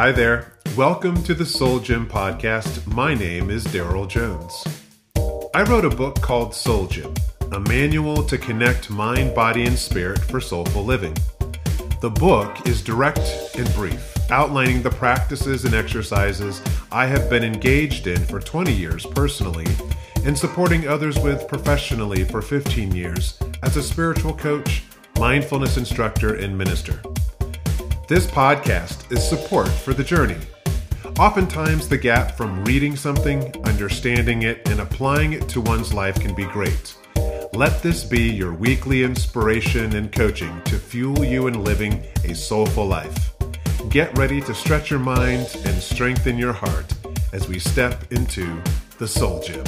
Hi there. Welcome to the Soul Gym podcast. My name is Daryl Jones. I wrote a book called Soul Gym, a manual to connect mind, body, and spirit for soulful living. The book is direct and brief, outlining the practices and exercises I have been engaged in for 20 years personally and supporting others with professionally for 15 years as a spiritual coach, mindfulness instructor, and minister. This podcast is support for the journey. Oftentimes, the gap from reading something, understanding it, and applying it to one's life can be great. Let this be your weekly inspiration and coaching to fuel you in living a soulful life. Get ready to stretch your mind and strengthen your heart as we step into the Soul Gym.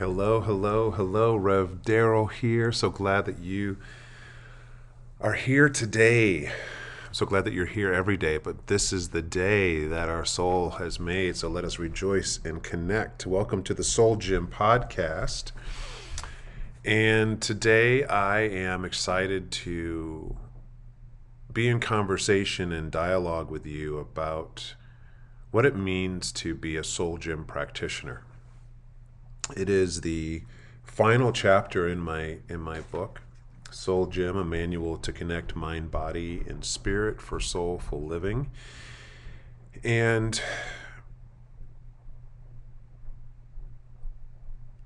Hello, hello, hello, Rev Daryl here. So glad that you are here today. I'm so glad that you're here every day, but this is the day that our soul has made. So let us rejoice and connect. Welcome to the Soul Gym podcast. And today I am excited to be in conversation and dialogue with you about what it means to be a Soul Gym practitioner. It is the final chapter in my in my book, Soul Gym: A Manual to Connect Mind, Body, and Spirit for Soulful Living. And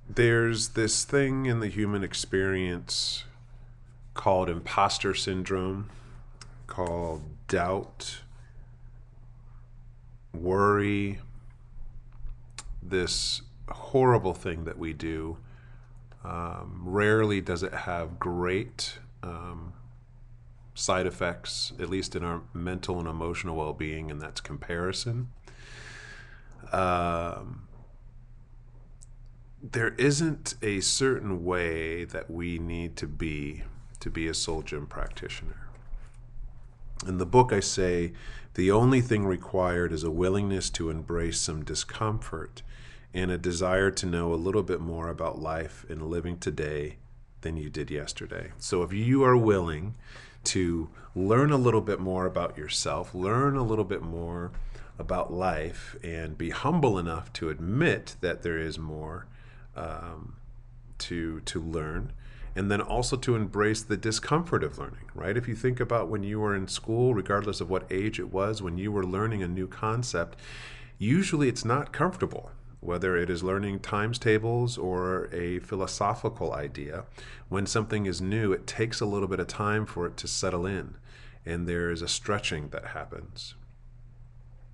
there's this thing in the human experience called imposter syndrome, called doubt, worry, this horrible thing that we do. Um, rarely does it have great um, side effects, at least in our mental and emotional well being, and that's comparison. Um, there isn't a certain way that we need to be to be a soul gym practitioner. In the book, I say the only thing required is a willingness to embrace some discomfort and a desire to know a little bit more about life and living today than you did yesterday. So if you are willing to learn a little bit more about yourself, learn a little bit more about life, and be humble enough to admit that there is more um, to to learn, and then also to embrace the discomfort of learning. Right? If you think about when you were in school, regardless of what age it was, when you were learning a new concept, usually it's not comfortable whether it is learning times tables or a philosophical idea, when something is new, it takes a little bit of time for it to settle in, and there is a stretching that happens.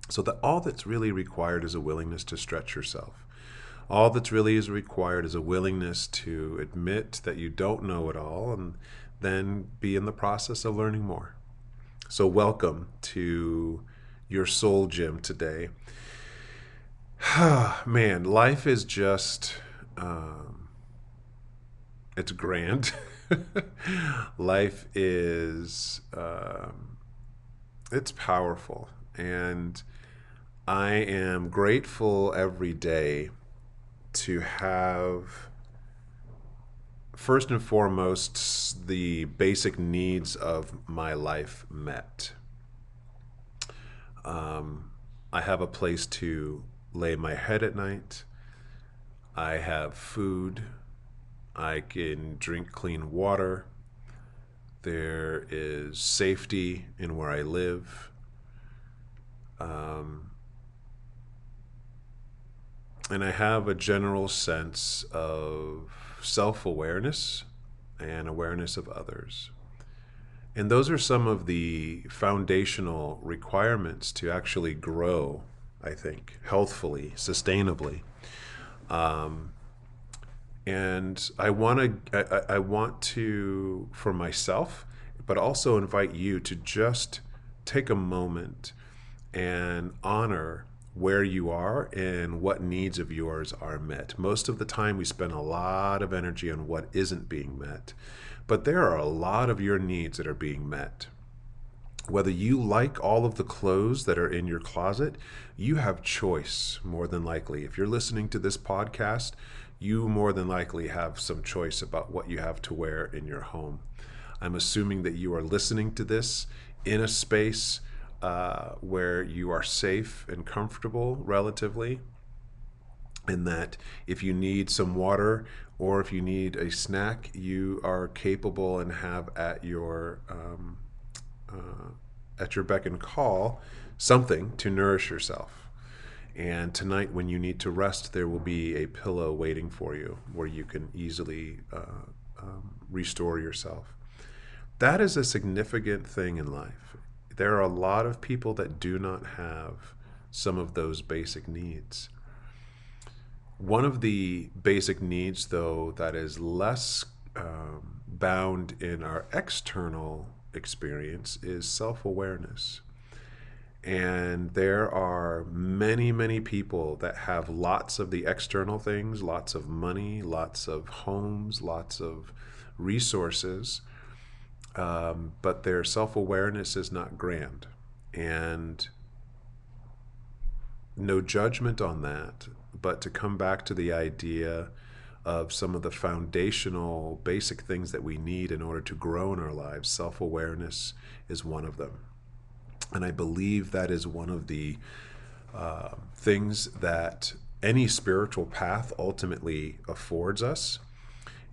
So that all that's really required is a willingness to stretch yourself. All that's really is required is a willingness to admit that you don't know it all and then be in the process of learning more. So welcome to your soul gym today. Man, life is just, um, it's grand. life is, um, it's powerful. And I am grateful every day to have, first and foremost, the basic needs of my life met. Um, I have a place to lay my head at night. I have food. I can drink clean water. There is safety in where I live. Um, and I have a general sense of self awareness and awareness of others. And those are some of the foundational requirements to actually grow I think, healthfully, sustainably. Um, and I want to, I, I want to, for myself, but also invite you to just take a moment and honor where you are and what needs of yours are met. Most of the time, we spend a lot of energy on what isn't being met, but there are a lot of your needs that are being met Whether you like all of the clothes that are in your closet, you have choice more than likely. If you're listening to this podcast, you more than likely have some choice about what you have to wear in your home. I'm assuming that you are listening to this in a space uh, where you are safe and comfortable relatively, and that if you need some water or if you need a snack, you are capable and have at your um, uh, at your beck and call something to nourish yourself. And tonight, when you need to rest, there will be a pillow waiting for you where you can easily uh, um, restore yourself. That is a significant thing in life. There are a lot of people that do not have some of those basic needs. One of the basic needs, though, that is less um, bound in our external experience is self awareness. And there are many, many people that have lots of the external things, lots of money, lots of homes, lots of resources, um, but their self awareness is not grand. And no judgment on that, but to come back to the idea of some of the foundational basic things that we need in order to grow in our lives, self awareness is one of them. And I believe that is one of the uh, things that any spiritual path ultimately affords us.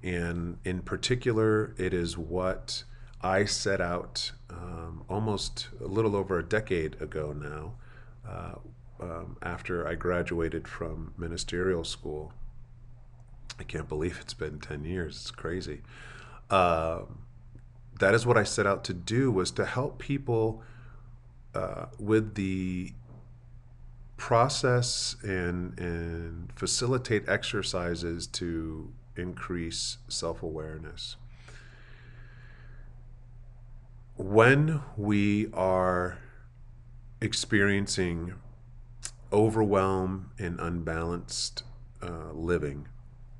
And in particular, it is what I set out um, almost a little over a decade ago now, uh, um, after I graduated from ministerial school. I can't believe it's been 10 years. It's crazy. Uh, that is what I set out to do was to help people uh, with the process and, and facilitate exercises to increase self-awareness. When we are experiencing overwhelm and unbalanced uh, living,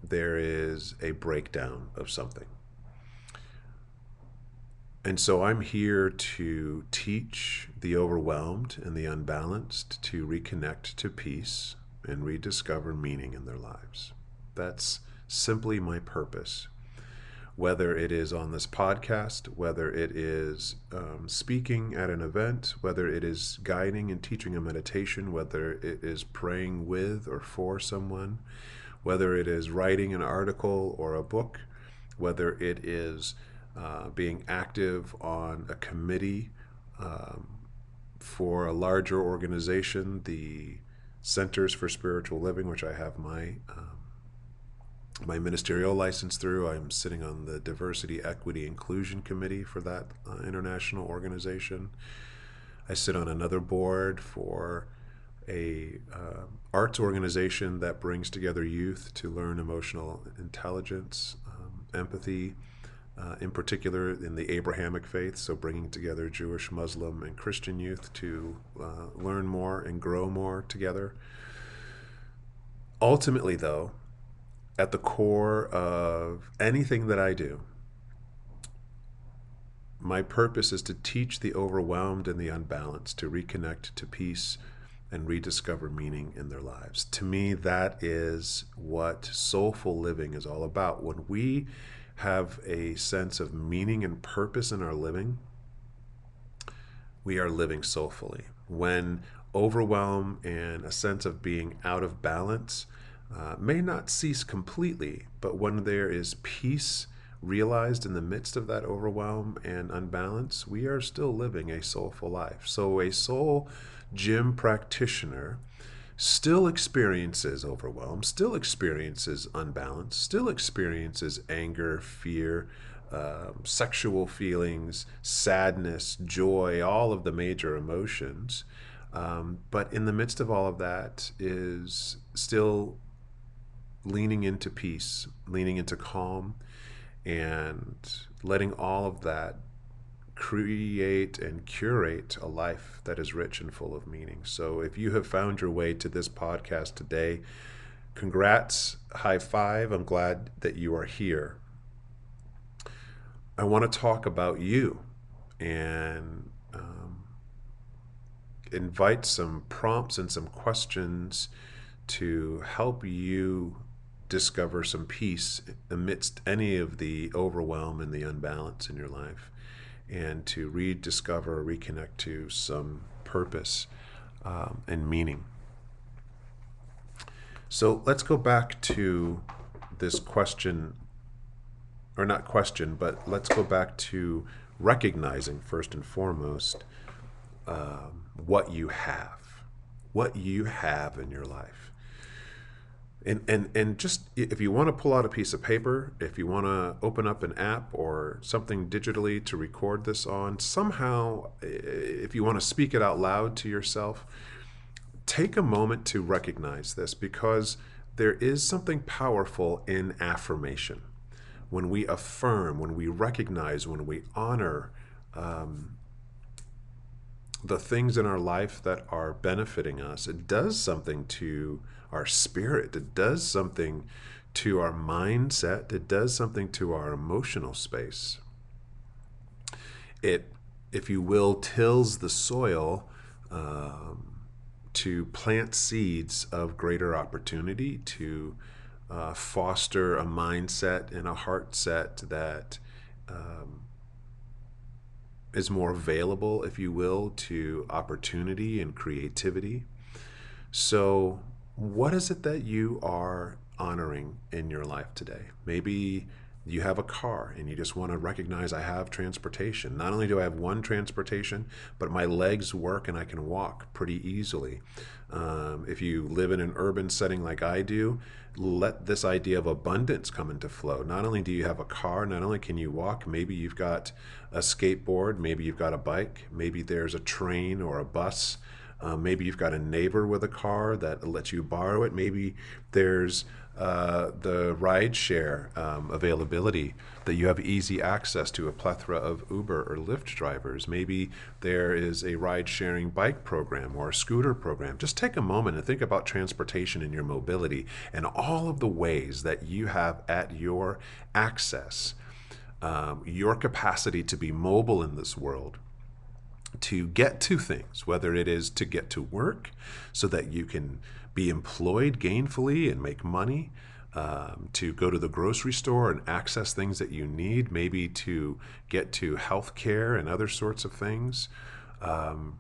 there is a breakdown of something. And so I'm here to teach the overwhelmed and the unbalanced to reconnect to peace and rediscover meaning in their lives. That's simply my purpose. Whether it is on this podcast, whether it is um, speaking at an event, whether it is guiding and teaching a meditation, whether it is praying with or for someone, whether it is writing an article or a book, whether it is uh, being active on a committee um, for a larger organization, the Centers for Spiritual Living, which I have my um, my ministerial license through. I'm sitting on the Diversity, Equity, Inclusion Committee for that uh, international organization. I sit on another board for a uh, arts organization that brings together youth to learn emotional intelligence, um, empathy, uh, in particular in the Abrahamic faith, so bringing together Jewish, Muslim, and Christian youth to uh, learn more and grow more together. Ultimately, though, at the core of anything that I do, my purpose is to teach the overwhelmed and the unbalanced to reconnect to peace and rediscover meaning in their lives. To me, that is what soulful living is all about. When we have a sense of meaning and purpose in our living, we are living soulfully. When overwhelm and a sense of being out of balance uh, may not cease completely, but when there is peace realized in the midst of that overwhelm and unbalance, we are still living a soulful life. So, a soul gym practitioner still experiences overwhelm, still experiences unbalance, still experiences anger, fear, uh, sexual feelings, sadness, joy, all of the major emotions. Um, but in the midst of all of that is still leaning into peace, leaning into calm, and letting all of that create and curate a life that is rich and full of meaning. So if you have found your way to this podcast today, congrats, high five. I'm glad that you are here. I want to talk about you and um, invite some prompts and some questions to help you discover some peace amidst any of the overwhelm and the unbalance in your life, and to rediscover, reconnect to some purpose um, and meaning. So let's go back to this question, or not question, but let's go back to recognizing first and foremost um, what you have, what you have in your life. And, and, and just if you want to pull out a piece of paper, if you want to open up an app or something digitally to record this on, somehow, if you want to speak it out loud to yourself, take a moment to recognize this because there is something powerful in affirmation. When we affirm, when we recognize, when we honor um, the things in our life that are benefiting us, it does something to our spirit. It does something to our mindset. It does something to our emotional space. It, if you will, tills the soil um, to plant seeds of greater opportunity, to uh, foster a mindset and a heart set that um, is more available, if you will, to opportunity and creativity. So, what is it that you are honoring in your life today? Maybe you have a car and you just want to recognize I have transportation. Not only do I have one transportation, but my legs work and I can walk pretty easily. Um, if you live in an urban setting like I do, let this idea of abundance come into flow. Not only do you have a car, not only can you walk, maybe you've got a skateboard, maybe you've got a bike, maybe there's a train or a bus. Um, maybe you've got a neighbor with a car that lets you borrow it. Maybe there's uh, the ride share um, availability that you have easy access to a plethora of Uber or Lyft drivers. Maybe there is a ride sharing bike program or a scooter program. Just take a moment and think about transportation and your mobility and all of the ways that you have at your access, um, your capacity to be mobile in this world to get to things, whether it is to get to work so that you can be employed gainfully and make money, um, to go to the grocery store and access things that you need, maybe to get to health care and other sorts of things. Um,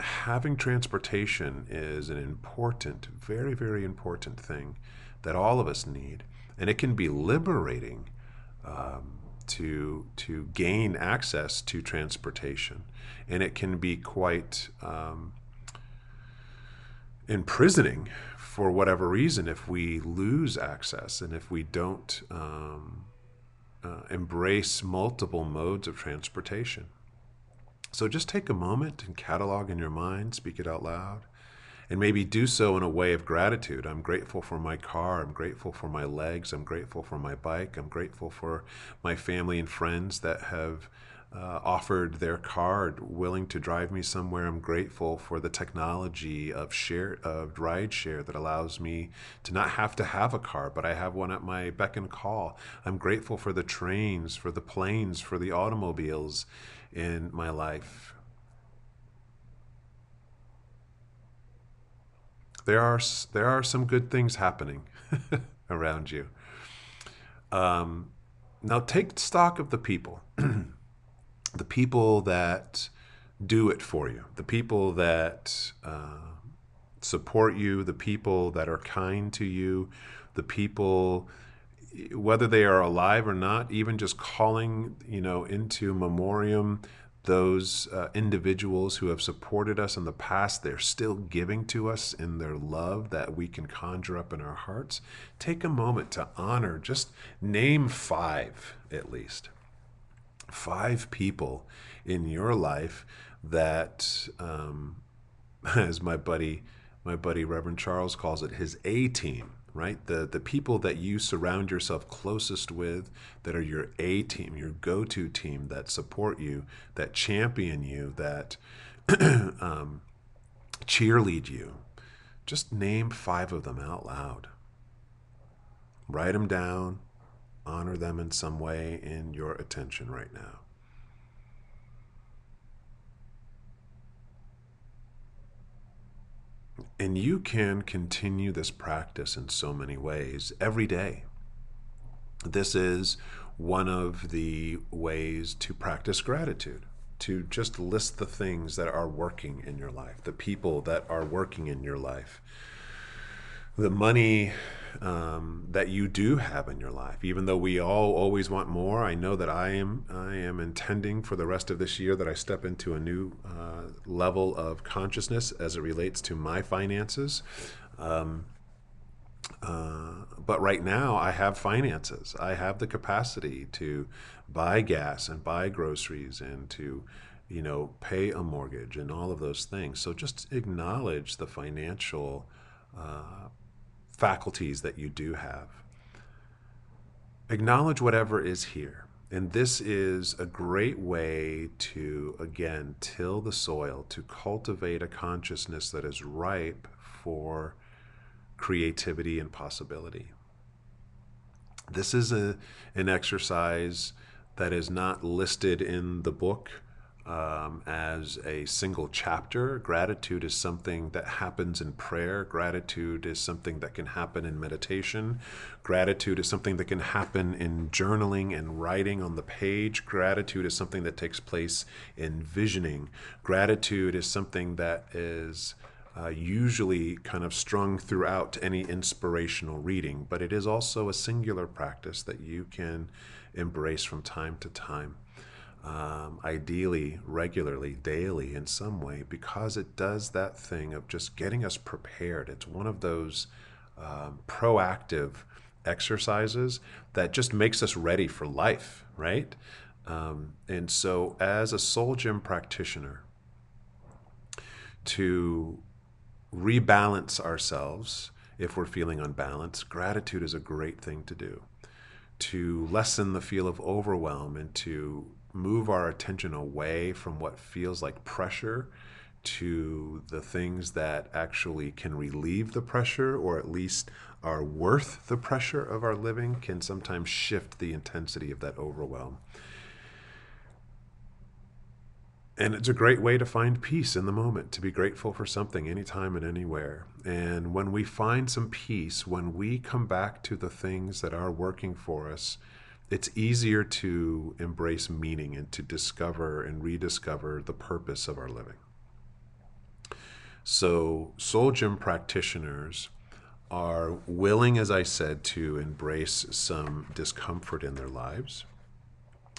having transportation is an important, very, very important thing that all of us need. And it can be liberating um, to, to gain access to transportation. And it can be quite um, imprisoning for whatever reason if we lose access and if we don't um, uh, embrace multiple modes of transportation. So just take a moment and catalog in your mind, speak it out loud, and maybe do so in a way of gratitude. I'm grateful for my car. I'm grateful for my legs. I'm grateful for my bike. I'm grateful for my family and friends that have uh, offered their car, willing to drive me somewhere. I'm grateful for the technology of share of ride share that allows me to not have to have a car, but I have one at my beck and call. I'm grateful for the trains, for the planes, for the automobiles in my life. There are there are some good things happening around you. Um, now take stock of the people. the people that do it for you, the people that uh, support you, the people that are kind to you, the people, whether they are alive or not, even just calling, you know, into memoriam those uh, individuals who have supported us in the past, they're still giving to us in their love that we can conjure up in our hearts. Take a moment to honor, just name five at least five people in your life that, um, as my buddy, my buddy Reverend Charles calls it, his A team, right? The the people that you surround yourself closest with, that are your A team, your go-to team, that support you, that champion you, that um, cheerlead you. Just name five of them out loud. Write them down honor them in some way in your attention right now. And you can continue this practice in so many ways every day. This is one of the ways to practice gratitude, to just list the things that are working in your life, the people that are working in your life, the money um, that you do have in your life. Even though we all always want more, I know that I am I am intending for the rest of this year that I step into a new uh, level of consciousness as it relates to my finances. Um, uh, but right now, I have finances. I have the capacity to buy gas and buy groceries and to, you know, pay a mortgage and all of those things. So just acknowledge the financial uh, faculties that you do have. Acknowledge whatever is here. And this is a great way to, again, till the soil, to cultivate a consciousness that is ripe for creativity and possibility. This is a, an exercise that is not listed in the book um, as a single chapter. Gratitude is something that happens in prayer. Gratitude is something that can happen in meditation. Gratitude is something that can happen in journaling and writing on the page. Gratitude is something that takes place in visioning. Gratitude is something that is uh, usually kind of strung throughout any inspirational reading, but it is also a singular practice that you can embrace from time to time um, ideally regularly, daily in some way, because it does that thing of just getting us prepared. It's one of those um, proactive exercises that just makes us ready for life, right? Um, and so, as a soul gym practitioner, to rebalance ourselves if we're feeling unbalanced, gratitude is a great thing to do. To lessen the feel of overwhelm and to move our attention away from what feels like pressure to the things that actually can relieve the pressure or at least are worth the pressure of our living can sometimes shift the intensity of that overwhelm. And it's a great way to find peace in the moment, to be grateful for something anytime and anywhere. And when we find some peace, when we come back to the things that are working for us, it's easier to embrace meaning and to discover and rediscover the purpose of our living. So, soul gym practitioners are willing, as I said, to embrace some discomfort in their lives.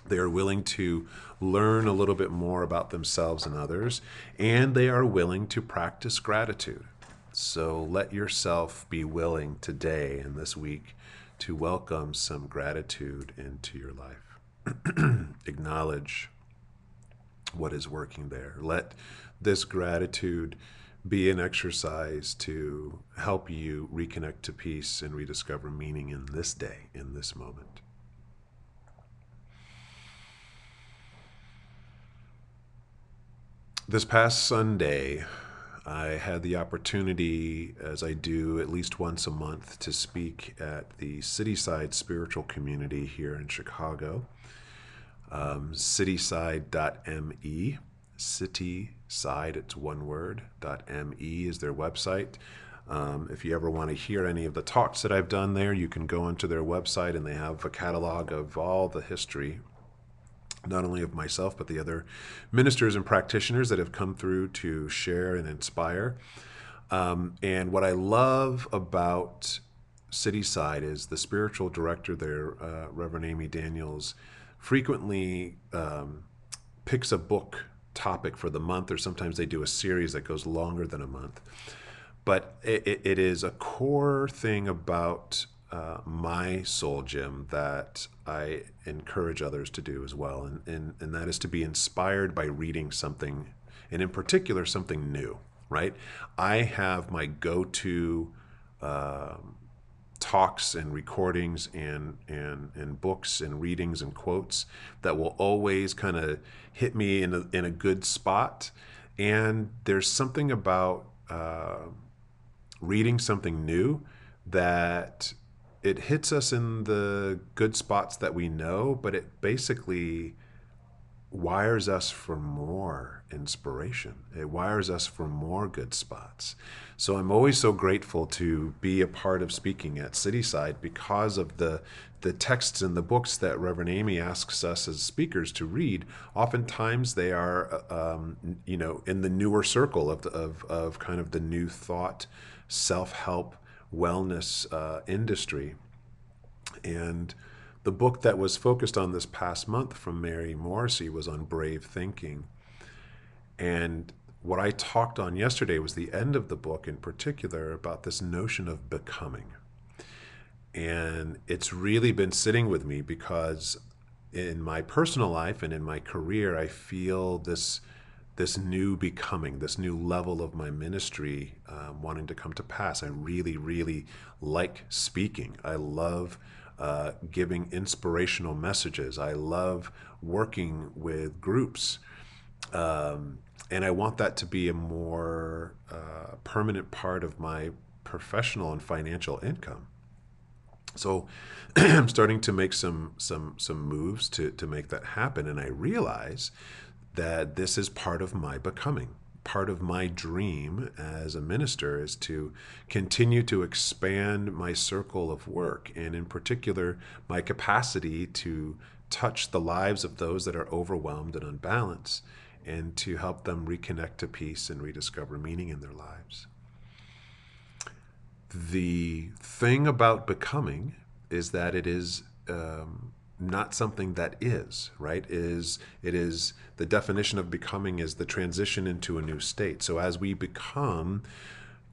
They are willing to learn a little bit more about themselves and others, and they are willing to practice gratitude. So let yourself be willing today and this week to welcome some gratitude into your life. Acknowledge what is working there. Let this gratitude be an exercise to help you reconnect to peace and rediscover meaning in this day, in this moment. This past Sunday, I had the opportunity, as I do at least once a month, to speak at the Cityside Spiritual Community here in Chicago. Um, cityside.me, cityside, it's one word, .me is their website. Um, if you ever want to hear any of the talks that I've done there, you can go onto their website and they have a catalog of all the history not only of myself, but the other ministers and practitioners that have come through to share and inspire. Um, and what I love about Cityside is the spiritual director there, uh, Reverend Amy Daniels, frequently um, picks a book topic for the month, or sometimes they do a series that goes longer than a month. But it, it is a core thing about uh, my soul gym that I encourage others to do as well, and, and and that is to be inspired by reading something, and in particular something new. Right, I have my go-to uh, talks and recordings and and and books and readings and quotes that will always kind of hit me in a in a good spot, and there's something about uh, reading something new that it hits us in the good spots that we know, but it basically wires us for more inspiration. It wires us for more good spots. So I'm always so grateful to be a part of speaking at Cityside because of the the texts and the books that Reverend Amy asks us as speakers to read. Oftentimes they are, um, you know, in the newer circle of, the, of of kind of the new thought, self help, wellness uh, industry, and the book that was focused on this past month from Mary Morrissey was on brave thinking. And what I talked on yesterday was the end of the book in particular about this notion of becoming. And it's really been sitting with me because in my personal life and in my career, I feel this this new becoming, this new level of my ministry um, wanting to come to pass. I really, really like speaking. I love uh, giving inspirational messages. I love working with groups. Um, and I want that to be a more uh, permanent part of my professional and financial income. So I'm starting to make some some some moves to to make that happen, and I realize that this is part of my becoming. Part of my dream as a minister is to continue to expand my circle of work and in particular my capacity to touch the lives of those that are overwhelmed and unbalanced and to help them reconnect to peace and rediscover meaning in their lives. The thing about becoming is that it is um, not something that is right? Is it is the definition of becoming is the transition into a new state. So as we become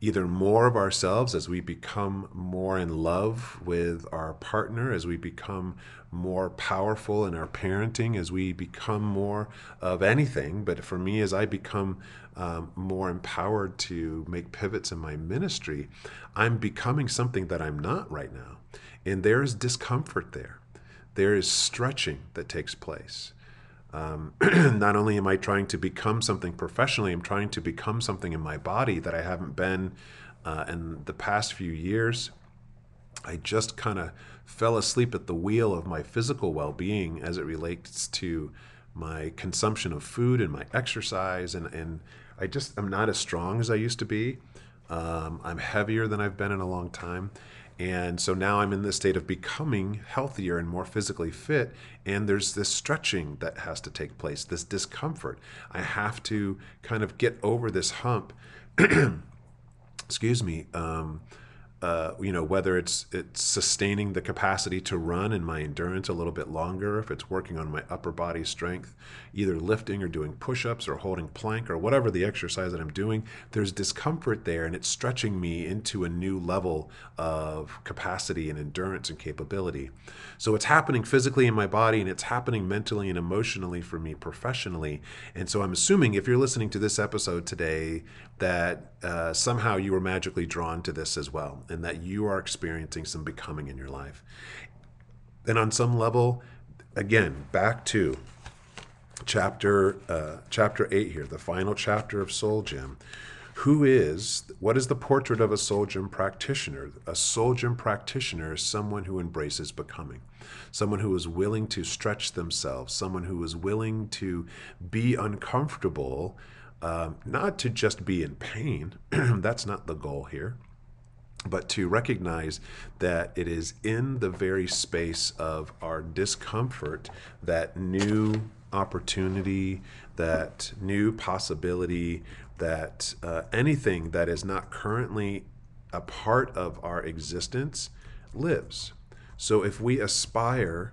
either more of ourselves as we become more in love with our partner as we become more powerful in our parenting as we become more of anything but for me as i become um, more empowered to make pivots in my ministry i'm becoming something that i'm not right now. And there's discomfort there there is stretching that takes place. Um, not only am I trying to become something professionally, I'm trying to become something in my body that I haven't been uh, in the past few years. I just kind of fell asleep at the wheel of my physical well being as it relates to my consumption of food and my exercise. And, and I just am not as strong as I used to be. Um, I'm heavier than I've been in a long time. And so now I'm in this state of becoming healthier and more physically fit. And there's this stretching that has to take place, this discomfort. I have to kind of get over this hump. Excuse me. Um, uh, you know whether it's it's sustaining the capacity to run and my endurance a little bit longer if it's working on my upper body strength either lifting or doing push-ups or holding plank or whatever the exercise that i'm doing there's discomfort there and it's stretching me into a new level of capacity and endurance and capability. So it's happening physically in my body and it's happening mentally and emotionally for me professionally. And so i'm assuming if you're listening to this episode today that uh, somehow you were magically drawn to this as well and that you are experiencing some becoming in your life. And on some level, again, back to chapter uh, chapter eight here, the final chapter of Soul Gym. Who is what is the portrait of a Soul Gym practitioner? A Soul Gym practitioner is someone who embraces becoming, someone who is willing to stretch themselves, someone who is willing to be uncomfortable, um, not to just be in pain. That's not the goal here but to recognize that it is in the very space of our discomfort that new opportunity, that new possibility, that uh, anything that is not currently a part of our existence lives. So if we aspire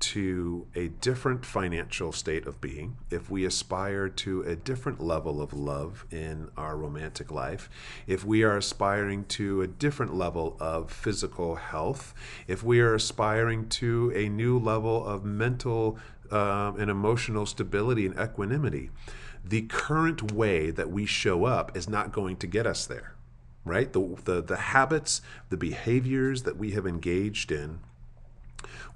to a different financial state of being, if we aspire to a different level of love in our romantic life, if we are aspiring to a different level of physical health, if we are aspiring to a new level of mental um, and emotional stability and equanimity, the current way that we show up is not going to get us there, right? The, the, the habits, the behaviors that we have engaged in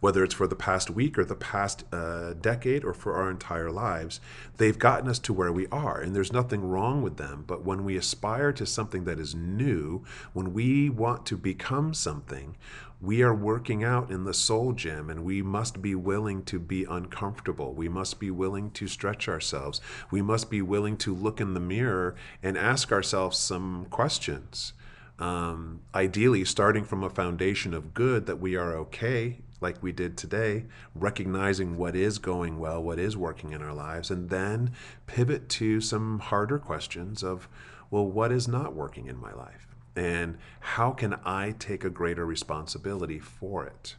whether it's for the past week or the past uh, decade or for our entire lives, they've gotten us to where we are. And there's nothing wrong with them. But when we aspire to something that is new, when we want to become something, we are working out in the soul gym and we must be willing to be uncomfortable. We must be willing to stretch ourselves. We must be willing to look in the mirror and ask ourselves some questions. Um, ideally, starting from a foundation of good that we are okay like we did today, recognizing what is going well, what is working in our lives, and then pivot to some harder questions of, well, what is not working in my life? And how can I take a greater responsibility for it?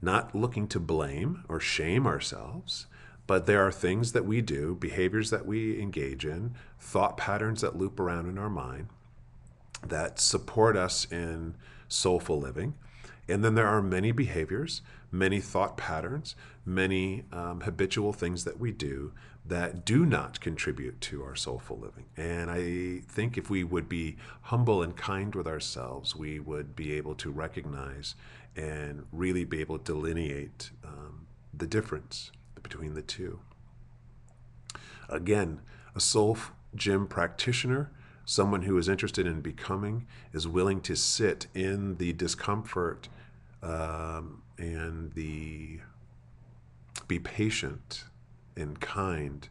Not looking to blame or shame ourselves, but there are things that we do, behaviors that we engage in, thought patterns that loop around in our mind that support us in soulful living and then there are many behaviors, many thought patterns, many um, habitual things that we do that do not contribute to our soulful living. And I think if we would be humble and kind with ourselves, we would be able to recognize and really be able to delineate um, the difference between the two. Again, a soul gym practitioner someone who is interested in becoming is willing to sit in the discomfort um, and the be patient and kind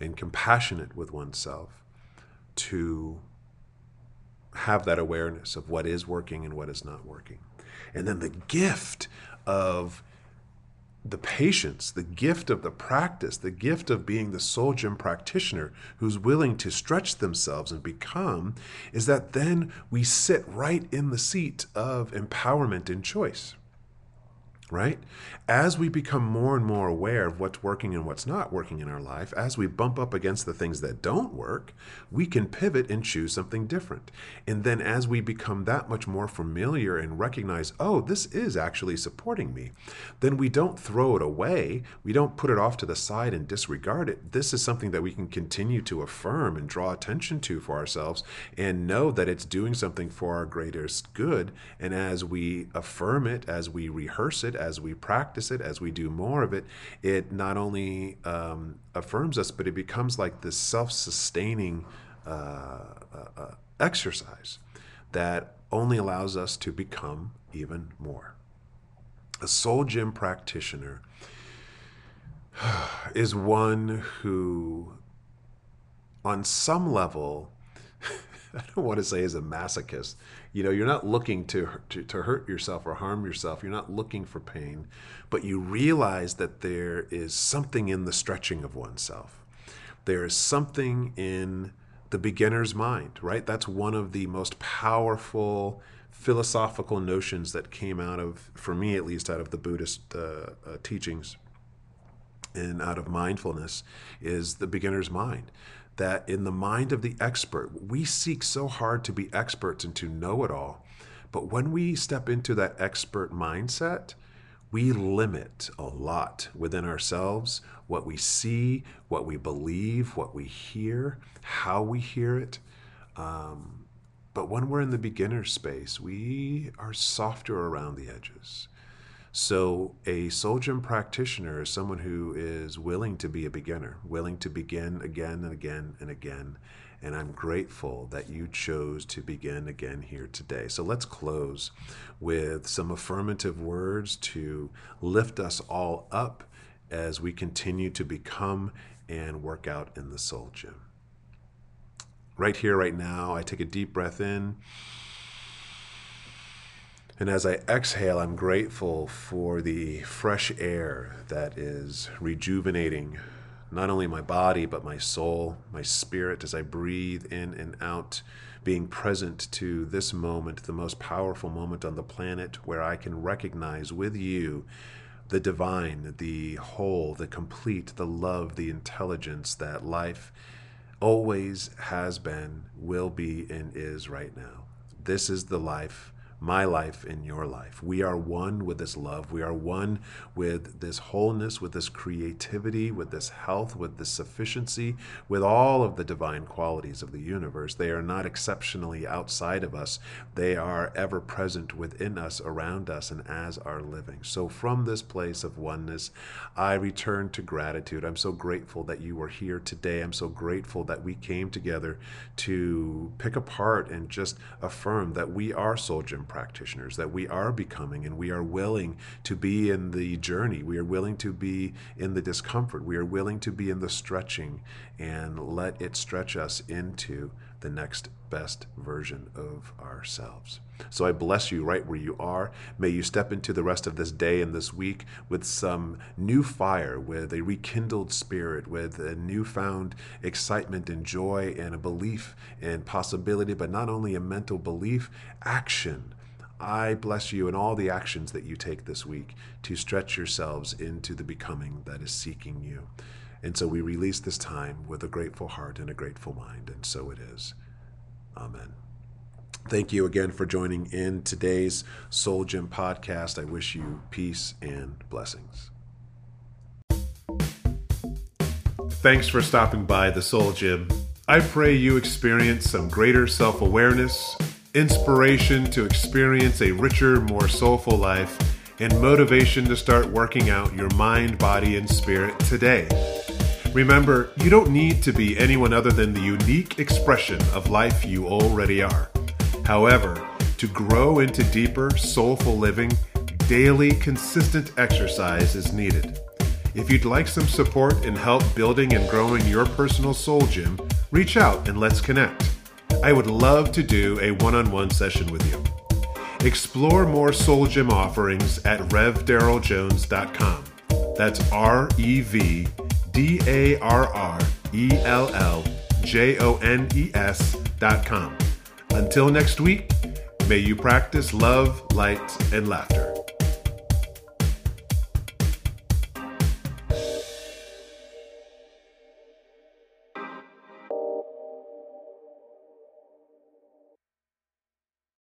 and compassionate with oneself to have that awareness of what is working and what is not working. And then the gift of the patience, the gift of the practice, the gift of being the soul gym practitioner who's willing to stretch themselves and become, is that then we sit right in the seat of empowerment and choice right? As we become more and more aware of what's working and what's not working in our life, as we bump up against the things that don't work, we can pivot and choose something different. And then as we become that much more familiar and recognize, oh, this is actually supporting me, then we don't throw it away. We don't put it off to the side and disregard it. This is something that we can continue to affirm and draw attention to for ourselves and know that it's doing something for our greatest good. And as we affirm it, as we rehearse it, as we practice it, as we do more of it, it not only um, affirms us, but it becomes like this self sustaining uh, uh, uh, exercise that only allows us to become even more. A soul gym practitioner is one who, on some level, I don't want to say is a masochist. You know, you're not looking to, to, to hurt yourself or harm yourself. You're not looking for pain, but you realize that there is something in the stretching of oneself. There is something in the beginner's mind, right? That's one of the most powerful philosophical notions that came out of, for me at least, out of the Buddhist uh, uh, teachings and out of mindfulness is the beginner's mind that in the mind of the expert, we seek so hard to be experts and to know it all. But when we step into that expert mindset, we limit a lot within ourselves what we see, what we believe, what we hear, how we hear it. Um, but when we're in the beginner space, we are softer around the edges. So, a soul gym practitioner is someone who is willing to be a beginner, willing to begin again and again and again. And I'm grateful that you chose to begin again here today. So, let's close with some affirmative words to lift us all up as we continue to become and work out in the soul gym. Right here, right now, I take a deep breath in. And as I exhale, I'm grateful for the fresh air that is rejuvenating not only my body, but my soul, my spirit as I breathe in and out, being present to this moment, the most powerful moment on the planet, where I can recognize with you the divine, the whole, the complete, the love, the intelligence that life always has been, will be, and is right now. This is the life my life in your life. We are one with this love. We are one with this wholeness, with this creativity, with this health, with this sufficiency, with all of the divine qualities of the universe. They are not exceptionally outside of us, they are ever present within us, around us, and as our living. So, from this place of oneness, I return to gratitude. I'm so grateful that you were here today. I'm so grateful that we came together to pick apart and just affirm that we are soul practitioners, that we are becoming and we are willing to be in the journey. We are willing to be in the discomfort. We are willing to be in the stretching and let it stretch us into the next best version of ourselves. So I bless you right where you are. May you step into the rest of this day and this week with some new fire, with a rekindled spirit, with a newfound excitement and joy and a belief and possibility, but not only a mental belief, action I bless you in all the actions that you take this week to stretch yourselves into the becoming that is seeking you. And so we release this time with a grateful heart and a grateful mind, and so it is. Amen. Thank you again for joining in today's Soul Gym podcast. I wish you peace and blessings. Thanks for stopping by the Soul Gym. I pray you experience some greater self awareness inspiration to experience a richer, more soulful life, and motivation to start working out your mind, body, and spirit today. Remember, you don't need to be anyone other than the unique expression of life you already are. However, to grow into deeper, soulful living, daily, consistent exercise is needed. If you'd like some support and help building and growing your personal soul gym, reach out and let's connect. I would love to do a one on one session with you. Explore more Soul Gym offerings at revdarrelljones.com. That's R E V D A R R E L L J O N E S.com. Until next week, may you practice love, light, and laughter.